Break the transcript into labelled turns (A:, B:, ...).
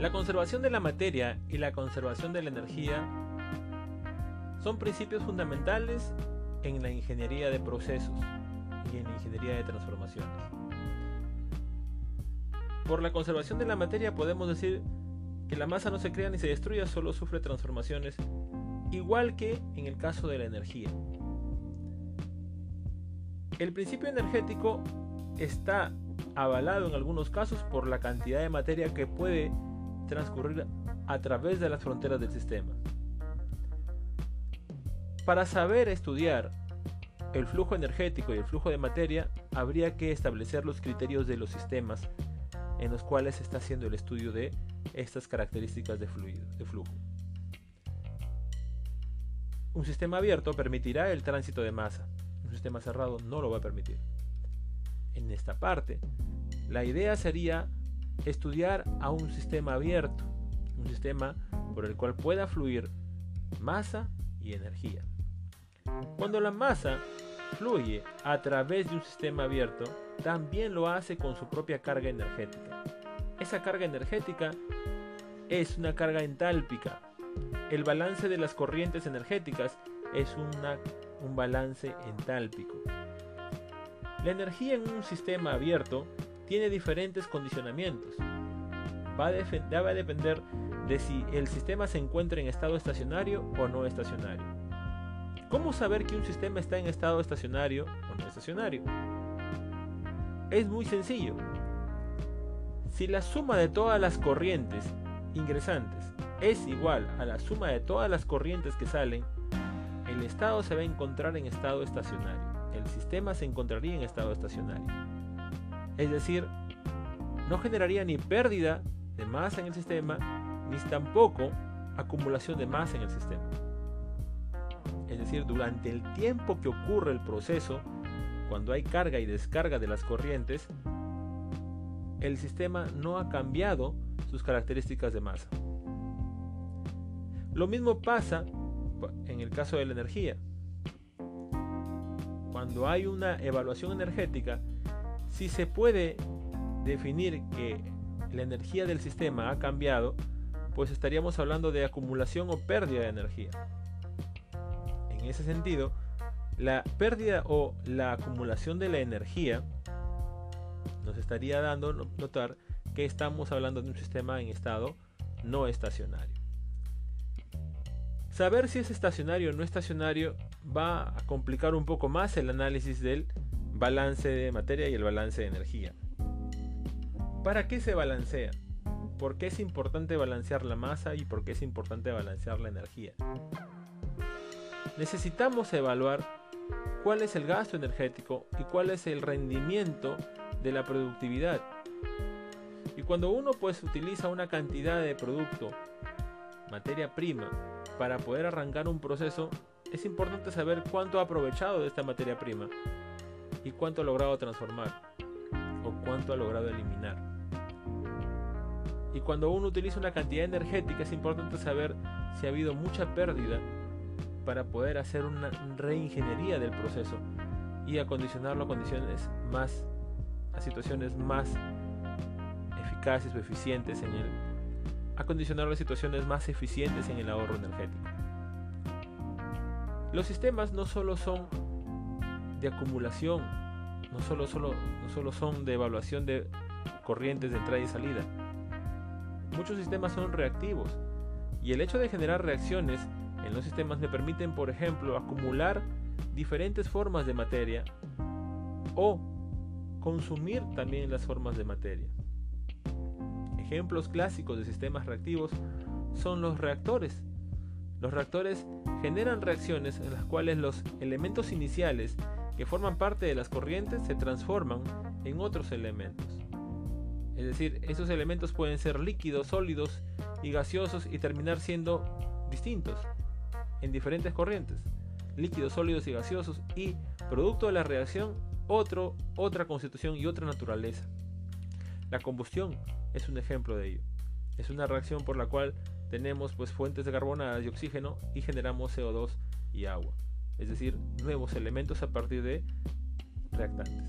A: La conservación de la materia y la conservación de la energía son principios fundamentales en la ingeniería de procesos y en la ingeniería de transformaciones. Por la conservación de la materia podemos decir que la masa no se crea ni se destruye, solo sufre transformaciones, igual que en el caso de la energía. El principio energético está avalado en algunos casos por la cantidad de materia que puede transcurrir a través de las fronteras del sistema. Para saber estudiar el flujo energético y el flujo de materia, habría que establecer los criterios de los sistemas en los cuales se está haciendo el estudio de estas características de, de flujo. Un sistema abierto permitirá el tránsito de masa, un sistema cerrado no lo va a permitir. En esta parte, la idea sería estudiar a un sistema abierto, un sistema por el cual pueda fluir masa y energía. Cuando la masa fluye a través de un sistema abierto, también lo hace con su propia carga energética. Esa carga energética es una carga entálpica. El balance de las corrientes energéticas es un balance entálpico. La energía en un sistema abierto tiene diferentes condicionamientos. Va a, depender de si el sistema se encuentra en estado estacionario o no estacionario. ¿Cómo saber que un sistema está en estado estacionario o no estacionario? Es muy sencillo. Si la suma de todas las corrientes ingresantes es igual a la suma de todas las corrientes que salen, el estado se va a encontrar en estado estacionario. El sistema se encontraría en estado estacionario. Es decir, no generaría ni pérdida de masa en el sistema, ni tampoco acumulación de masa en el sistema. Es decir, durante el tiempo que ocurre el proceso, cuando hay carga y descarga de las corrientes, el sistema no ha cambiado sus características de masa. Lo mismo pasa en el caso de la energía. Cuando hay una evaluación energética, si se puede definir que la energía del sistema ha cambiado, pues estaríamos hablando de acumulación o pérdida de energía. En ese sentido, la pérdida o la acumulación de la energía nos estaría dando notar que estamos hablando de un sistema en estado no estacionario. Saber si es estacionario o no estacionario va a complicar un poco más el análisis del balance de materia y el balance de energía. ¿Para qué se balancea? ¿Por qué es importante balancear la masa y por qué es importante balancear la energía? Necesitamos evaluar cuál es el gasto energético y cuál es el rendimiento de la productividad. Y cuando uno pues utiliza una cantidad de producto, materia prima, para poder arrancar un proceso, es importante saber cuánto ha aprovechado de esta materia prima y cuánto ha logrado transformar o cuánto ha logrado eliminar. Y cuando uno utiliza una cantidad energética es importante saber si ha habido mucha pérdida para poder hacer una reingeniería del proceso y acondicionarlo a condiciones más a situaciones más eficaces o eficientes en el acondicionar las situaciones más eficientes en el ahorro energético. Los sistemas no solo son de acumulación, no solo, solo, no solo son de evaluación de corrientes de entrada y salida. Muchos sistemas son reactivos y el hecho de generar reacciones en los sistemas me permiten, por ejemplo, acumular diferentes formas de materia o consumir también las formas de materia. Ejemplos clásicos de sistemas reactivos son los reactores. Los reactores generan reacciones en las cuales los elementos iniciales que forman parte de las corrientes se transforman en otros elementos. Es decir, esos elementos pueden ser líquidos, sólidos y gaseosos y terminar siendo distintos en diferentes corrientes, líquidos, sólidos y gaseosos y producto de la reacción otro, otra constitución y otra naturaleza. La combustión es un ejemplo de ello. Es una reacción por la cual tenemos pues fuentes de carbonadas y oxígeno y generamos CO2 y agua es decir, nuevos elementos a partir de reactantes.